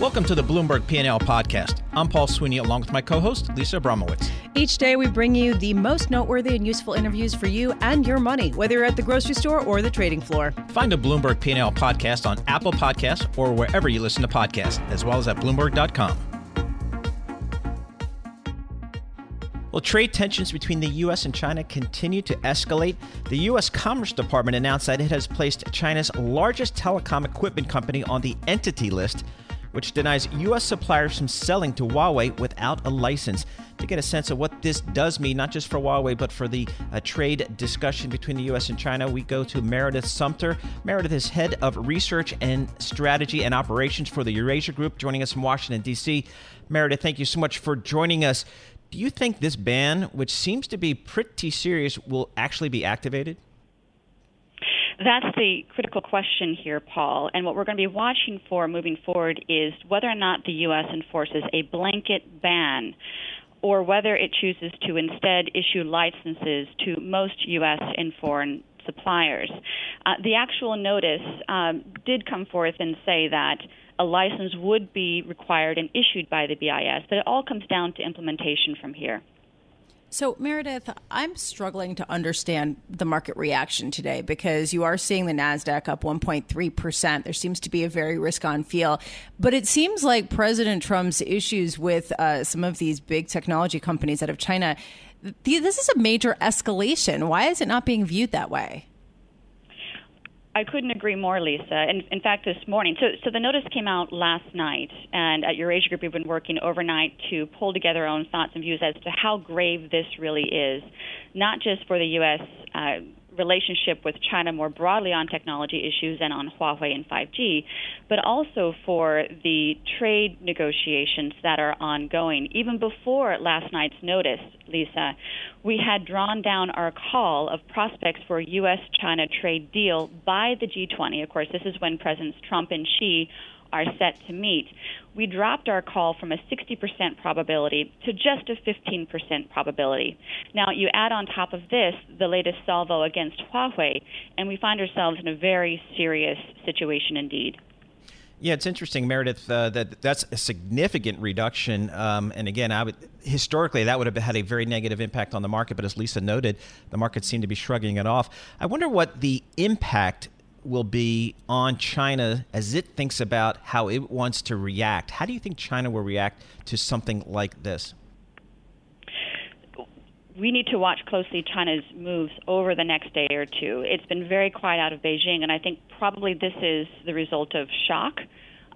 Welcome to the Bloomberg P&L podcast. I'm Paul Sweeney along with my co-host Lisa Abramowicz. Each day we bring you the most noteworthy and useful interviews for you and your money, whether you're at the grocery store or the trading floor. Find the Bloomberg P&L podcast on Apple Podcasts or wherever you listen to podcasts, as well as at bloomberg.com. Well, trade tensions between the U.S. and China continue to escalate. The U.S. Commerce Department announced that it has placed China's largest telecom equipment company on the entity list which denies U.S. suppliers from selling to Huawei without a license. To get a sense of what this does mean, not just for Huawei, but for the uh, trade discussion between the U.S. and China, we go to Meredith Sumpter. Meredith is head of research and strategy and operations for the Eurasia Group, joining us from Washington, D.C. Meredith, thank you so much for joining us. Do you think this ban, which seems to be pretty serious, will actually be activated? That's the critical question here, Paul. And what we're going to be watching for moving forward is whether or not the U.S. enforces a blanket ban or whether it chooses to instead issue licenses to most U.S. and foreign suppliers. Uh, the actual notice um, did come forth and say that a license would be required and issued by the BIS, but it all comes down to implementation from here. So, Meredith, I'm struggling to understand the market reaction today because you are seeing the NASDAQ up 1.3%. There seems to be a very risk on feel. But it seems like President Trump's issues with uh, some of these big technology companies out of China, this is a major escalation. Why is it not being viewed that way? I couldn't agree more, Lisa. In, in fact, this morning, so so the notice came out last night, and at Eurasia Group, we've been working overnight to pull together our own thoughts and views as to how grave this really is, not just for the U.S. Uh, relationship with China more broadly on technology issues and on Huawei and 5G, but also for the trade negotiations that are ongoing. Even before last night's notice, Lisa, we had drawn down our call of prospects for a U.S. China trade deal by the G20. Of course, this is when Presidents Trump and Xi are set to meet, we dropped our call from a 60% probability to just a 15% probability. Now, you add on top of this the latest salvo against Huawei, and we find ourselves in a very serious situation indeed. Yeah, it's interesting, Meredith. Uh, that that's a significant reduction, um, and again, I would historically that would have had a very negative impact on the market. But as Lisa noted, the market seemed to be shrugging it off. I wonder what the impact will be on China as it thinks about how it wants to react. How do you think China will react to something like this? we need to watch closely China's moves over the next day or two. It's been very quiet out of Beijing, and I think probably this is the result of shock,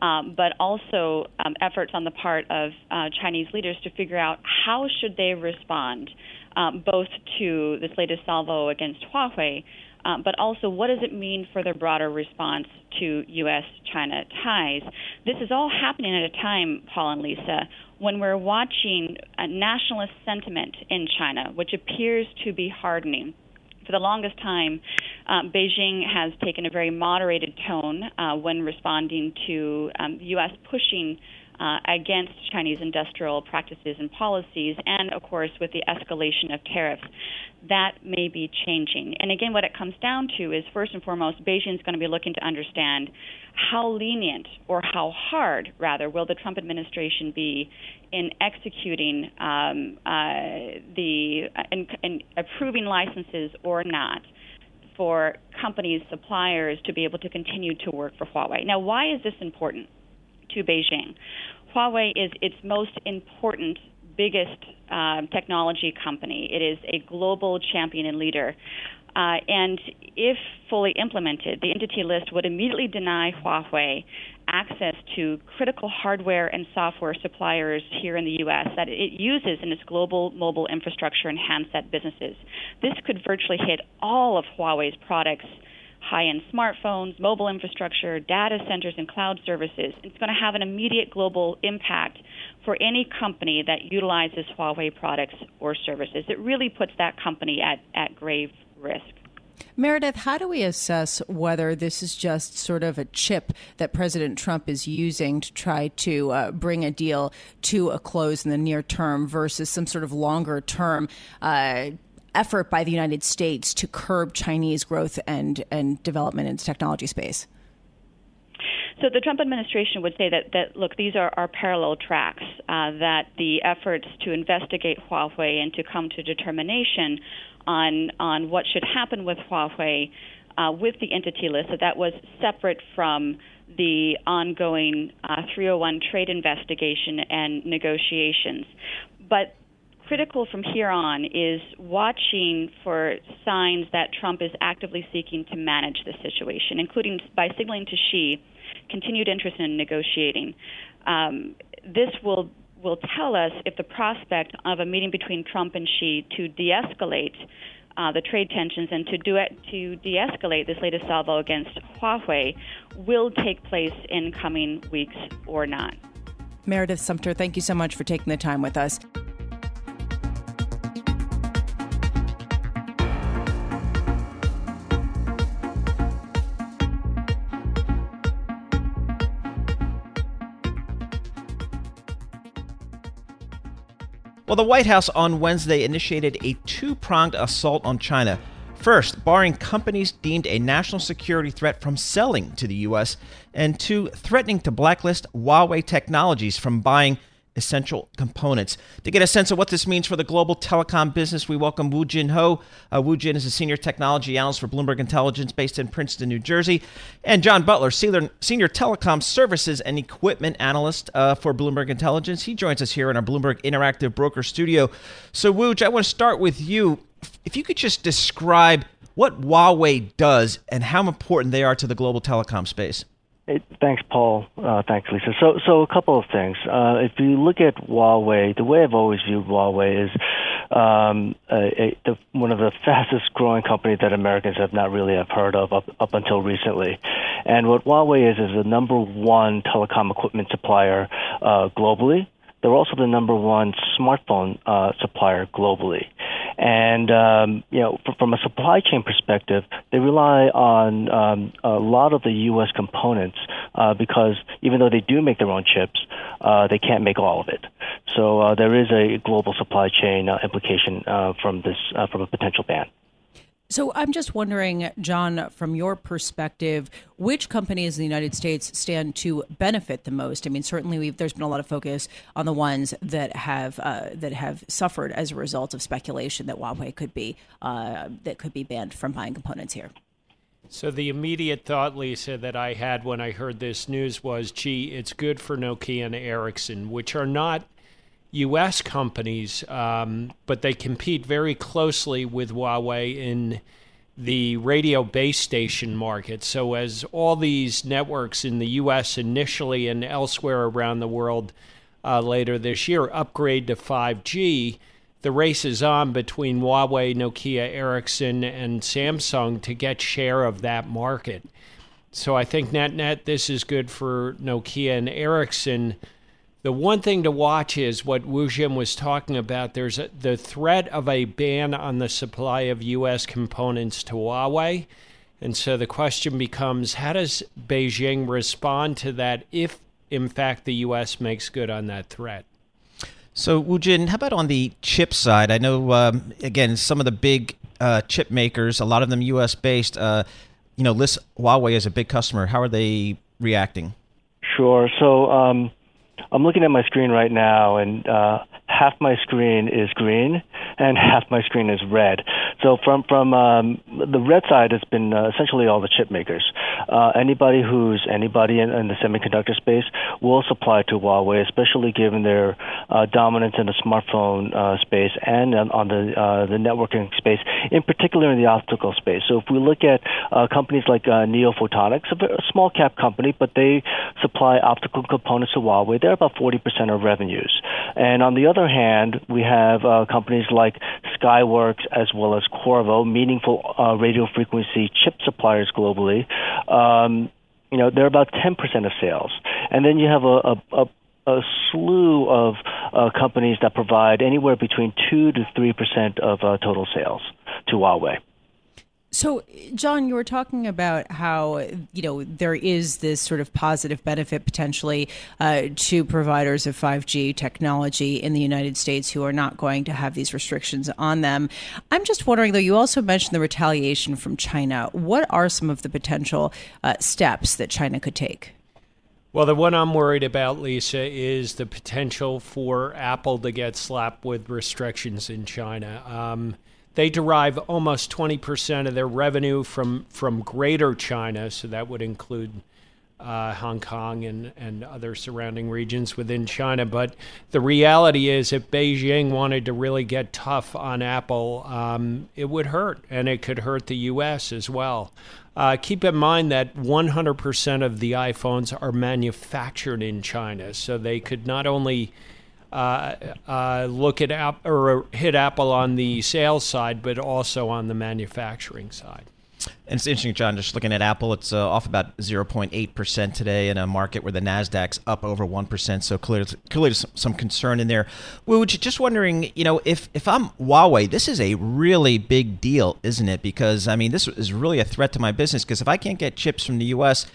um, but also um, efforts on the part of uh, Chinese leaders to figure out how should they respond, um, both to this latest salvo against Huawei, um, but also what does it mean for their broader response to U.S. China ties? This is all happening at a time, Paul and Lisa, when we're watching a nationalist sentiment in China, which appears to be hardening. For the longest time, um, Beijing has taken a very moderated tone uh, when responding to um, U.S. pushing uh, against Chinese industrial practices and policies, and of course with the escalation of tariffs. That may be changing. And again, what it comes down to is first and foremost, Beijing is going to be looking to understand how lenient or how hard, rather, will the Trump administration be in executing um, uh, the uh, in, in approving licenses or not for companies, suppliers to be able to continue to work for Huawei. Now, why is this important? To Beijing. Huawei is its most important, biggest uh, technology company. It is a global champion and leader. Uh, and if fully implemented, the entity list would immediately deny Huawei access to critical hardware and software suppliers here in the U.S. that it uses in its global mobile infrastructure and handset businesses. This could virtually hit all of Huawei's products high end smartphones, mobile infrastructure, data centers, and cloud services. It's going to have an immediate global impact for any company that utilizes Huawei products or services. It really puts that company at, at grave risk. Meredith, how do we assess whether this is just sort of a chip that President Trump is using to try to uh, bring a deal to a close in the near term versus some sort of longer term uh, effort by the United States to curb Chinese growth and, and development in the technology space? So the Trump administration would say that, that look, these are, are parallel tracks, uh, that the efforts to investigate Huawei and to come to determination on, on what should happen with Huawei uh, with the entity list, that that was separate from the ongoing uh, 301 trade investigation and negotiations. But critical from here on is watching for signs that Trump is actively seeking to manage the situation, including by signaling to Xi continued interest in negotiating. Um, this will will tell us if the prospect of a meeting between Trump and Xi to de-escalate uh, the trade tensions and to do it to de-escalate this latest salvo against Huawei will take place in coming weeks or not. Meredith Sumpter, thank you so much for taking the time with us. Well, the White House on Wednesday initiated a two pronged assault on China. First, barring companies deemed a national security threat from selling to the U.S., and two, threatening to blacklist Huawei Technologies from buying essential components. To get a sense of what this means for the global telecom business, we welcome Woo Jin Ho. Uh, Woo Jin is a senior technology analyst for Bloomberg Intelligence based in Princeton, New Jersey, and John Butler, senior, senior telecom services and equipment analyst uh, for Bloomberg Intelligence. He joins us here in our Bloomberg Interactive Broker studio. So, Wooj, I want to start with you. If you could just describe what Huawei does and how important they are to the global telecom space. Hey, thanks, Paul. Uh, thanks, Lisa. So, so a couple of things. Uh, if you look at Huawei, the way I've always viewed Huawei is um, a, a, the, one of the fastest growing companies that Americans have not really have heard of up, up until recently. And what Huawei is is the number one telecom equipment supplier uh, globally. They're also the number one smartphone uh, supplier globally. And um, you know, from a supply chain perspective, they rely on um, a lot of the U.S. components uh, because even though they do make their own chips, uh, they can't make all of it. So uh, there is a global supply chain uh, implication uh, from this uh, from a potential ban. So I'm just wondering, John, from your perspective, which companies in the United States stand to benefit the most? I mean, certainly there's been a lot of focus on the ones that have uh, that have suffered as a result of speculation that Huawei could be uh, that could be banned from buying components here. So the immediate thought, Lisa, that I had when I heard this news was, "Gee, it's good for Nokia and Ericsson, which are not." U.S. companies, um, but they compete very closely with Huawei in the radio base station market. So, as all these networks in the U.S. initially and elsewhere around the world uh, later this year upgrade to 5G, the race is on between Huawei, Nokia, Ericsson, and Samsung to get share of that market. So, I think net net, this is good for Nokia and Ericsson the one thing to watch is what Woo Jin was talking about. There's a, the threat of a ban on the supply of U.S. components to Huawei. And so the question becomes how does Beijing respond to that if, in fact, the U.S. makes good on that threat? So, Woo Jin, how about on the chip side? I know, um, again, some of the big uh, chip makers, a lot of them U.S. based, uh, you know, list Huawei as a big customer. How are they reacting? Sure. So, um, I'm looking at my screen right now, and uh, half my screen is green and half my screen is red. So from from um, the red side, it's been uh, essentially all the chip makers. uh, anybody who's anybody in, in, the semiconductor space will supply to Huawei, especially given their uh, dominance in the smartphone uh, space and on the uh, the networking space, in particular in the optical space. So if we look at uh, companies like Neo Photonics, a small cap company, but they supply optical components to Huawei. They're about 40% of revenues. And on the other hand, we have companies like Skyworks as well as Qorvo, meaningful radio frequency chip suppliers globally. Um, you know, they're about 10% of sales. And then you have a, a, a a slew of uh, companies that provide anywhere between 2 to 3% of uh, total sales to Huawei. So, John, you were talking about how you know there is this sort of positive benefit potentially uh, to providers of 5G technology in the United States who are not going to have these restrictions on them. I'm just wondering, though. You also mentioned the retaliation from China. What are some of the potential uh, steps that China could take? Well, the one I'm worried about, Lisa, is the potential for Apple to get slapped with restrictions in China. Um, they derive almost 20% of their revenue from, from greater China, so that would include uh, Hong Kong and, and other surrounding regions within China. But the reality is, if Beijing wanted to really get tough on Apple, um, it would hurt, and it could hurt the U.S. as well. Uh, keep in mind that 100% of the iPhones are manufactured in China, so they could not only uh, uh, look at app or hit Apple on the sales side, but also on the manufacturing side. And it's interesting, John, just looking at Apple, it's uh, off about 0.8% today in a market where the NASDAQ's up over 1%. So clearly, clearly some concern in there. We were just wondering, you know, if, if I'm Huawei, this is a really big deal, isn't it? Because, I mean, this is really a threat to my business because if I can't get chips from the U.S.,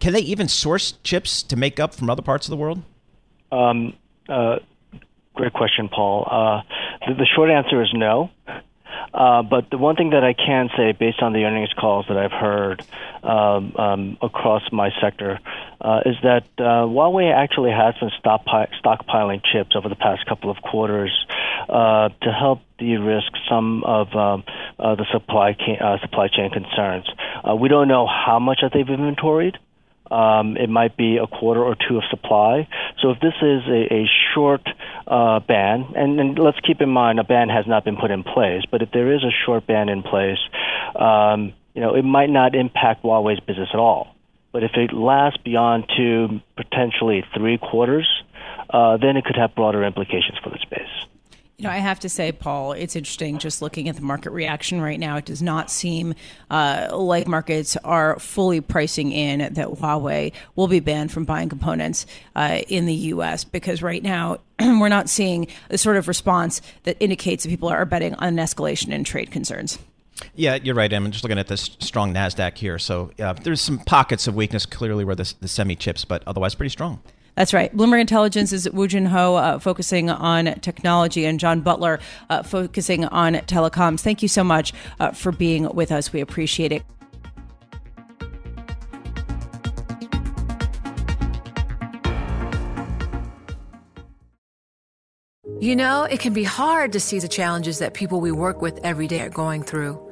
can they even source chips to make up from other parts of the world? Um, uh, great question, Paul. Uh, the, the, short answer is no. Uh, but the one thing that I can say, based on the earnings calls that I've heard um, um, across my sector, uh, is that uh, Huawei actually has been stockpiling chips over the past couple of quarters uh, to help de-risk some of um, the supply, supply chain concerns. we don't know how much that they've inventoried. Um, it might be a quarter or two of supply. So if this is a, a short uh, ban, and, and, let's keep in mind a ban has not been put in place, but if there is a short ban in place, um, you know, it might not impact Huawei's business at all. But if it lasts beyond two, potentially three quarters, uh, then it could have broader implications for the space. You know, I have to say, Paul, it's interesting just looking at the market reaction right now. It does not seem uh, like markets are fully pricing in that Huawei will be banned from buying components uh, in the U.S. because right now we're not seeing the sort of response that indicates that people are betting on an escalation in trade concerns. Yeah, you're right. I'm just looking at this strong Nasdaq here. So uh, there's some pockets of weakness clearly where the, the semi chips, but otherwise pretty strong. That's right. Bloomberg Intelligence is Woo Jin Ho uh, focusing on technology and John Butler uh, focusing on telecoms. Thank you so much uh, for being with us. We appreciate it. You know, it can be hard to see the challenges that people we work with every day are going through.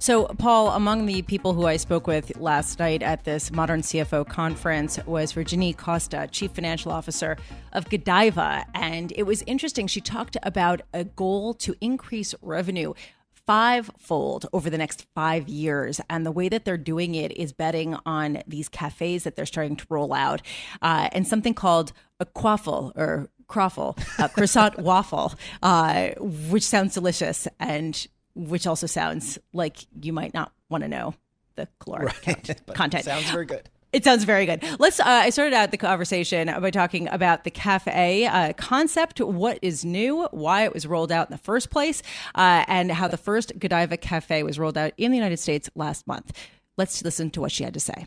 So, Paul, among the people who I spoke with last night at this Modern CFO conference was Virginie Costa, Chief Financial Officer of Godiva. And it was interesting. She talked about a goal to increase revenue fivefold over the next five years. And the way that they're doing it is betting on these cafes that they're starting to roll out uh, and something called a quaffle or croffle, a croissant waffle, uh, which sounds delicious. And which also sounds like you might not want to know the caloric right. count, content. Sounds very good. It sounds very good. Let's. Uh, I started out the conversation by talking about the cafe uh, concept, what is new, why it was rolled out in the first place, uh, and how the first Godiva cafe was rolled out in the United States last month. Let's listen to what she had to say.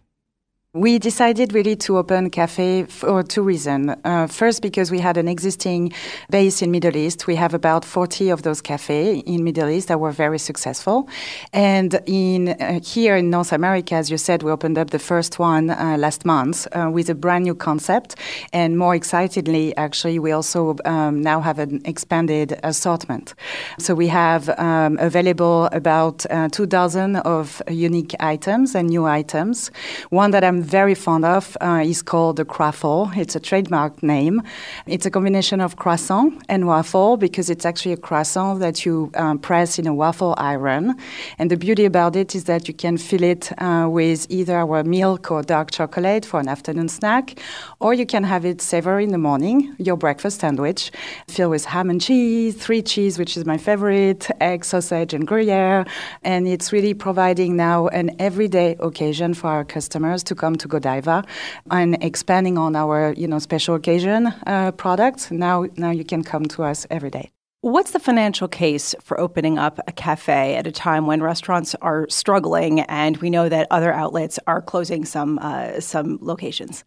We decided really to open cafe for two reasons. Uh, first, because we had an existing base in Middle East. We have about 40 of those cafes in Middle East that were very successful. And in uh, here in North America, as you said, we opened up the first one uh, last month uh, with a brand new concept. And more excitedly, actually, we also um, now have an expanded assortment. So we have um, available about uh, two dozen of unique items and new items. One that I'm very fond of uh, is called the Croiffle. It's a trademark name. It's a combination of croissant and waffle because it's actually a croissant that you um, press in a waffle iron. And the beauty about it is that you can fill it uh, with either our milk or dark chocolate for an afternoon snack, or you can have it savory in the morning, your breakfast sandwich, filled with ham and cheese, three cheese, which is my favorite, egg, sausage, and Gruyere. And it's really providing now an everyday occasion for our customers to come come to Godiva and expanding on our you know special occasion uh, products. Now now you can come to us every day. What's the financial case for opening up a cafe at a time when restaurants are struggling and we know that other outlets are closing some uh, some locations?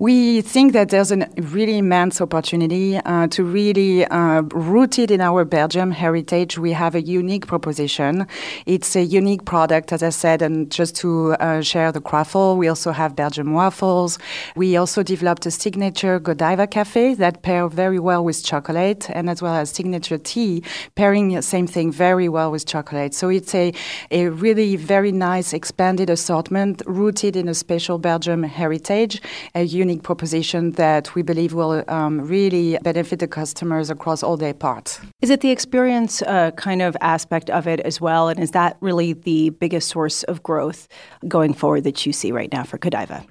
We think that there's a really immense opportunity uh, to really uh, rooted in our Belgium heritage. We have a unique proposition. It's a unique product, as I said, and just to uh, share the croissant, we also have Belgium waffles. We also developed a signature Godiva cafe that pair very well with chocolate and as well as signature signature tea, pairing the same thing very well with chocolate. So it's a, a really very nice expanded assortment rooted in a special Belgium heritage, a unique proposition that we believe will um, really benefit the customers across all their parts. Is it the experience uh, kind of aspect of it as well? And is that really the biggest source of growth going forward that you see right now for Godiva?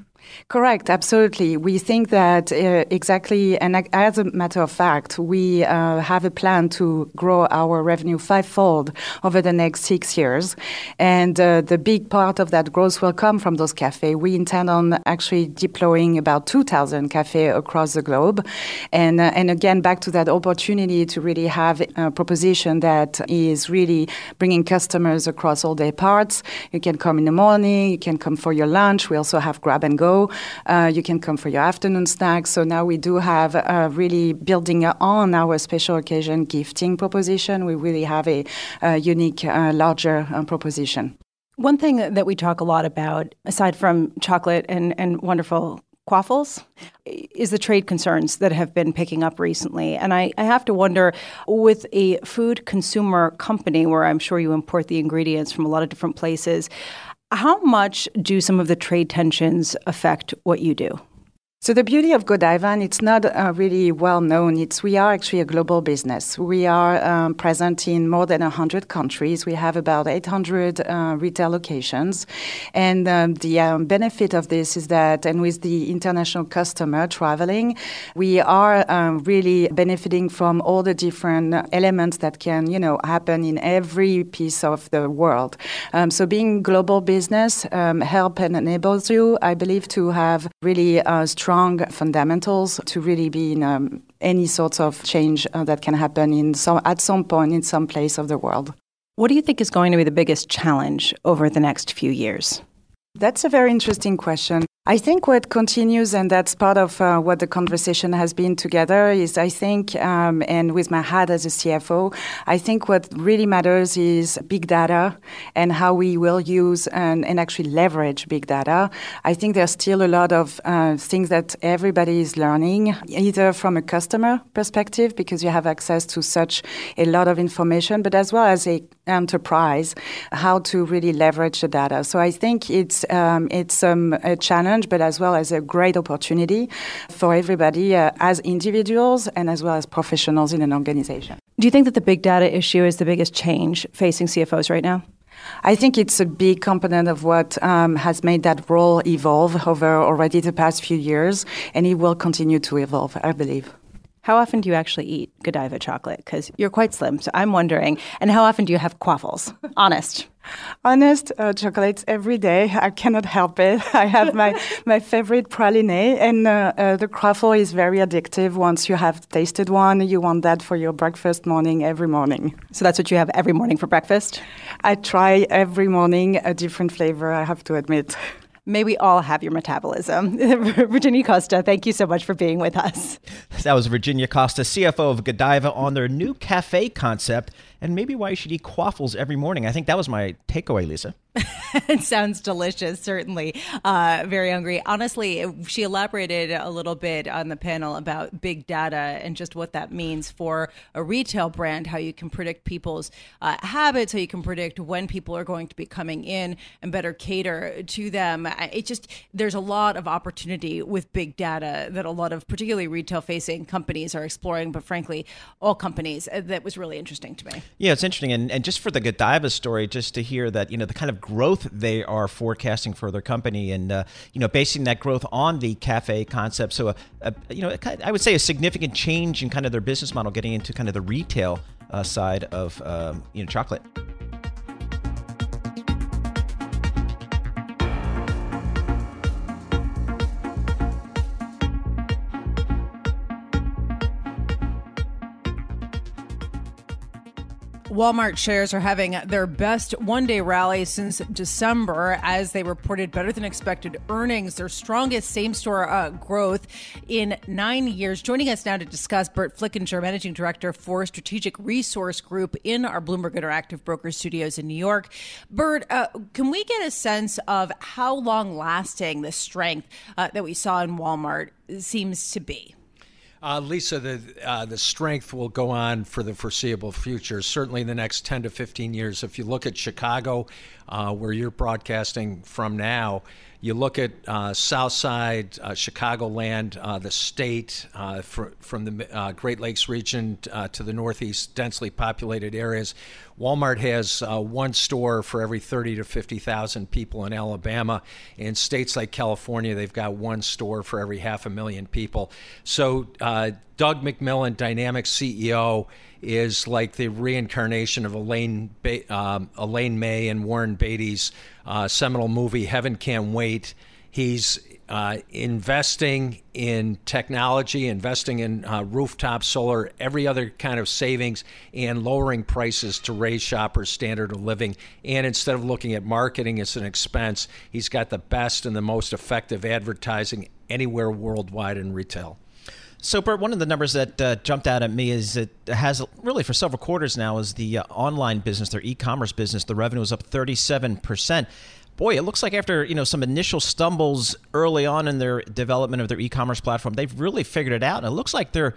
Correct, absolutely. We think that uh, exactly, and as a matter of fact, we uh, have a plan to grow our revenue fivefold over the next six years. And uh, the big part of that growth will come from those cafes. We intend on actually deploying about 2,000 cafes across the globe. And, uh, and again, back to that opportunity to really have a proposition that is really bringing customers across all their parts. You can come in the morning, you can come for your lunch. We also have grab and go uh, you can come for your afternoon snack. So now we do have uh, really building on our special occasion gifting proposition. We really have a, a unique, uh, larger uh, proposition. One thing that we talk a lot about, aside from chocolate and, and wonderful quaffles is the trade concerns that have been picking up recently. And I, I, have to wonder with a food consumer company where I'm sure you import the ingredients from a lot of different places, how much do some of the trade tensions affect what you do? So the beauty of Godiva, and it's not uh, really well known, it's we are actually a global business. We are um, present in more than 100 countries. We have about 800 uh, retail locations. And um, the um, benefit of this is that, and with the international customer traveling, we are um, really benefiting from all the different elements that can, you know, happen in every piece of the world. Um, so being global business um, help and enables you, I believe, to have really uh, strong strong fundamentals to really be in um, any sorts of change uh, that can happen in some, at some point in some place of the world. What do you think is going to be the biggest challenge over the next few years? That's a very interesting question. I think what continues, and that's part of uh, what the conversation has been together, is I think, um, and with my hat as a CFO, I think what really matters is big data and how we will use and, and actually leverage big data. I think there's still a lot of uh, things that everybody is learning, either from a customer perspective, because you have access to such a lot of information, but as well as a enterprise, how to really leverage the data. So I think it's um, it's um, a challenge but as well as a great opportunity for everybody uh, as individuals and as well as professionals in an organization. Do you think that the big data issue is the biggest change facing CFOs right now? I think it's a big component of what um, has made that role evolve over already the past few years, and it will continue to evolve, I believe. How often do you actually eat Godiva chocolate? Because you're quite slim, so I'm wondering. And how often do you have quaffles? Honest. Honest uh, chocolates every day. I cannot help it. I have my, my favorite praline, and uh, uh, the quaffle is very addictive. Once you have tasted one, you want that for your breakfast morning every morning. So that's what you have every morning for breakfast? I try every morning a different flavor, I have to admit. May we all have your metabolism. Virginie Costa, thank you so much for being with us. That was Virginie Costa, CFO of Godiva, on their new cafe concept and maybe why you should eat quaffles every morning. I think that was my takeaway, Lisa. it sounds delicious, certainly. Uh, very hungry. Honestly, she elaborated a little bit on the panel about big data and just what that means for a retail brand, how you can predict people's uh, habits, how you can predict when people are going to be coming in and better cater to them. It just, there's a lot of opportunity with big data that a lot of particularly retail facing companies are exploring, but frankly, all companies. Uh, that was really interesting to me. Yeah, it's interesting. And, and just for the Godiva story, just to hear that, you know, the kind of growth they are forecasting for their company and, uh, you know, basing that growth on the cafe concept. So, a, a, you know, I would say a significant change in kind of their business model, getting into kind of the retail uh, side of, um, you know, chocolate. Walmart shares are having their best one day rally since December as they reported better than expected earnings, their strongest same store uh, growth in nine years. Joining us now to discuss, Burt Flickinger, Managing Director for Strategic Resource Group in our Bloomberg Interactive Broker Studios in New York. Bert, uh, can we get a sense of how long lasting the strength uh, that we saw in Walmart seems to be? Uh, Lisa, the uh, the strength will go on for the foreseeable future. Certainly, in the next ten to fifteen years. If you look at Chicago, uh, where you're broadcasting from now, you look at uh, Southside, uh, Chicagoland, uh, the state, uh, fr- from the uh, Great Lakes region uh, to the northeast, densely populated areas. Walmart has one store for every 30 to 50,000 people in Alabama. In states like California, they've got one store for every half a million people. So, Doug McMillon, Dynamic CEO, is like the reincarnation of Elaine ba- um, Elaine May and Warren Beatty's uh, seminal movie Heaven Can't Wait. He's uh, investing in technology, investing in uh, rooftop solar, every other kind of savings, and lowering prices to raise shoppers' standard of living. And instead of looking at marketing as an expense, he's got the best and the most effective advertising anywhere worldwide in retail. So, Burt, one of the numbers that uh, jumped out at me is it has really for several quarters now is the uh, online business, their e-commerce business. The revenue is up 37 percent. Boy, it looks like after you know some initial stumbles early on in their development of their e-commerce platform, they've really figured it out, and it looks like they're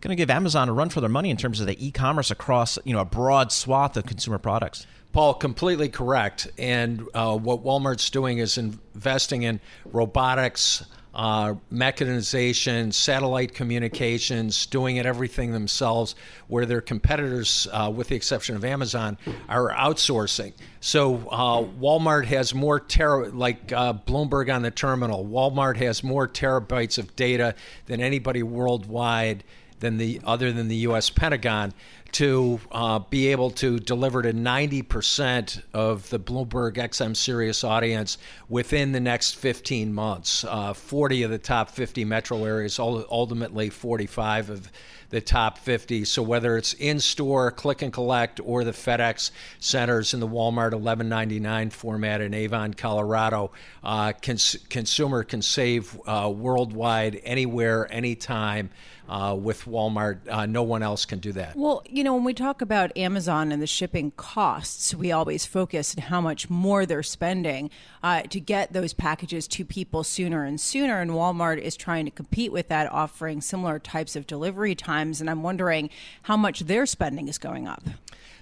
going to give Amazon a run for their money in terms of the e-commerce across you know a broad swath of consumer products. Paul, completely correct. And uh, what Walmart's doing is investing in robotics uh, mechanization, satellite communications, doing it everything themselves, where their competitors, uh, with the exception of Amazon, are outsourcing. So uh, Walmart has more tera, like uh, Bloomberg on the terminal. Walmart has more terabytes of data than anybody worldwide than the other than the U.S. Pentagon to uh, be able to deliver to 90% of the Bloomberg XM Sirius audience within the next 15 months. Uh, 40 of the top 50 metro areas, ultimately 45 of the top 50. So whether it's in store, click and collect, or the FedEx centers in the Walmart 1199 format in Avon, Colorado, uh, cons- consumer can save uh, worldwide, anywhere, anytime uh, with Walmart. Uh, no one else can do that. Well, you know, when we talk about Amazon and the shipping costs, we always focus on how much more they're spending uh, to get those packages to people sooner and sooner. And Walmart is trying to compete with that, offering similar types of delivery times. And I'm wondering how much their spending is going up.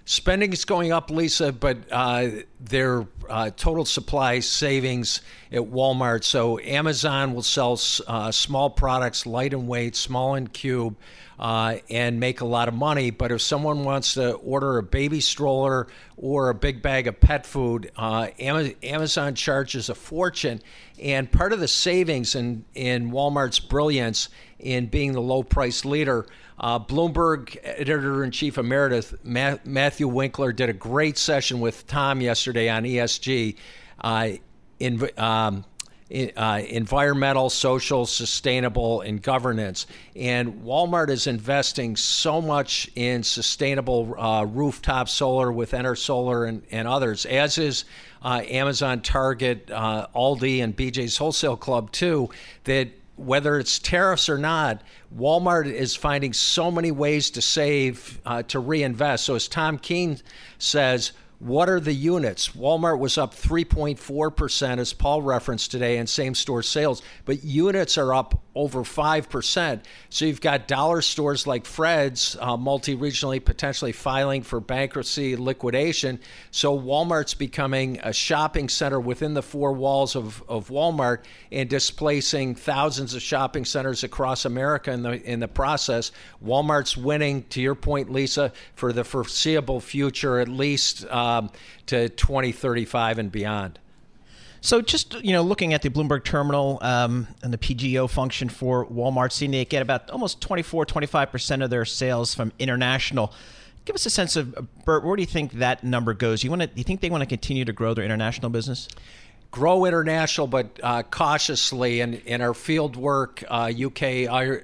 Spending is going up, Lisa, but uh, their uh, total supply savings at Walmart. So Amazon will sell uh, small products, light and weight, small and cube. Uh, and make a lot of money. But if someone wants to order a baby stroller or a big bag of pet food, uh, Amazon charges a fortune. And part of the savings in, in Walmart's brilliance in being the low price leader. Uh, Bloomberg editor in chief emeritus Matthew Winkler did a great session with Tom yesterday on ESG. Uh, in, um, uh, environmental, social, sustainable, and governance. And Walmart is investing so much in sustainable uh, rooftop solar with Enersolar and, and others, as is uh, Amazon, Target, uh, Aldi, and BJ's Wholesale Club, too, that whether it's tariffs or not, Walmart is finding so many ways to save, uh, to reinvest. So, as Tom Keene says, what are the units? Walmart was up 3.4%, as Paul referenced today, in same store sales, but units are up over 5%. So you've got dollar stores like Fred's, uh, multi regionally potentially filing for bankruptcy liquidation. So Walmart's becoming a shopping center within the four walls of, of Walmart and displacing thousands of shopping centers across America in the, in the process. Walmart's winning, to your point, Lisa, for the foreseeable future, at least. Um, to 2035 and beyond. So, just you know, looking at the Bloomberg terminal um, and the PGO function for Walmart, seeing they get about almost 24, 25 percent of their sales from international. Give us a sense of Burt. Where do you think that number goes? You want to? You think they want to continue to grow their international business? grow international, but uh, cautiously. And in our field work, uh, UK,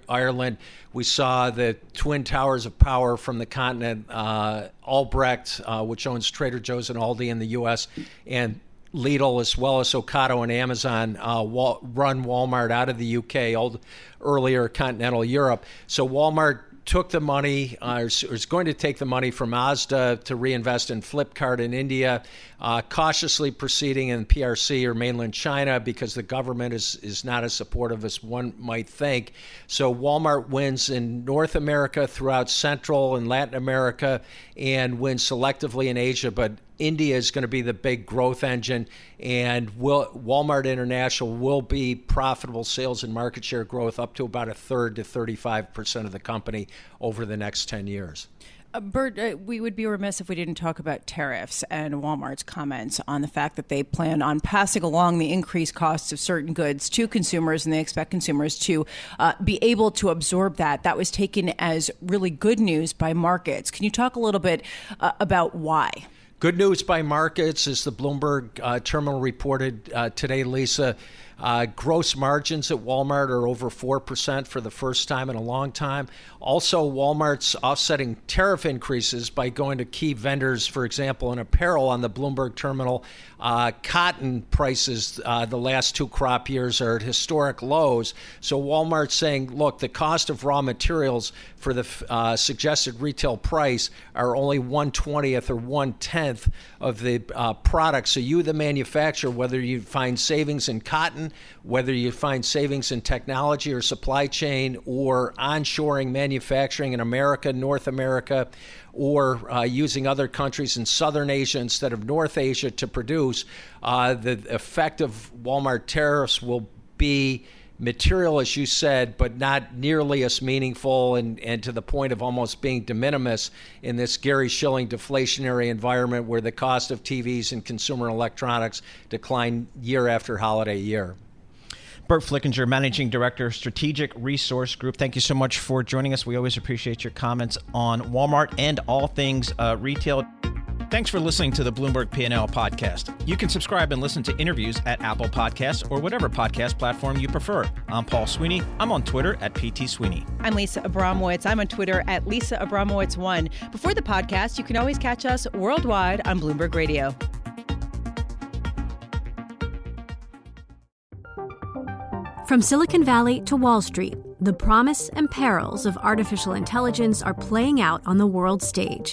Ireland, we saw the twin towers of power from the continent, uh, Albrecht, uh, which owns Trader Joe's and Aldi in the U.S., and Lidl, as well as Ocado and Amazon, uh, run Walmart out of the UK, old, earlier continental Europe. So Walmart took the money, uh, is going to take the money from Asda to reinvest in Flipkart in India, uh, cautiously proceeding in PRC or mainland China because the government is, is not as supportive as one might think. So Walmart wins in North America, throughout Central and Latin America, and wins selectively in Asia, but India is going to be the big growth engine, and will, Walmart International will be profitable sales and market share growth up to about a third to 35 percent of the company over the next 10 years. Uh, Burt, uh, we would be remiss if we didn't talk about tariffs and Walmart's comments on the fact that they plan on passing along the increased costs of certain goods to consumers, and they expect consumers to uh, be able to absorb that. That was taken as really good news by markets. Can you talk a little bit uh, about why? Good news by markets, as the Bloomberg uh, terminal reported uh, today, Lisa. Uh, gross margins at Walmart are over 4% for the first time in a long time. Also, Walmart's offsetting tariff increases by going to key vendors, for example, in apparel on the Bloomberg terminal. Uh, cotton prices uh, the last two crop years are at historic lows. So, Walmart's saying, look, the cost of raw materials for the uh, suggested retail price are only 120th or 110th of the uh, product. So, you, the manufacturer, whether you find savings in cotton, whether you find savings in technology or supply chain or onshoring manufacturing in America, North America, or uh, using other countries in Southern Asia instead of North Asia to produce, uh, the effect of Walmart tariffs will be material, as you said, but not nearly as meaningful and, and to the point of almost being de minimis in this Gary Shilling deflationary environment where the cost of TVs and consumer electronics decline year after holiday year. Burt Flickinger, Managing Director, Strategic Resource Group. Thank you so much for joining us. We always appreciate your comments on Walmart and all things uh, retail. Thanks for listening to the Bloomberg P&L podcast. You can subscribe and listen to interviews at Apple Podcasts or whatever podcast platform you prefer. I'm Paul Sweeney. I'm on Twitter at PT Sweeney. I'm Lisa Abramowicz. I'm on Twitter at Lisa Abramowicz1. Before the podcast, you can always catch us worldwide on Bloomberg Radio. From Silicon Valley to Wall Street, the promise and perils of artificial intelligence are playing out on the world stage.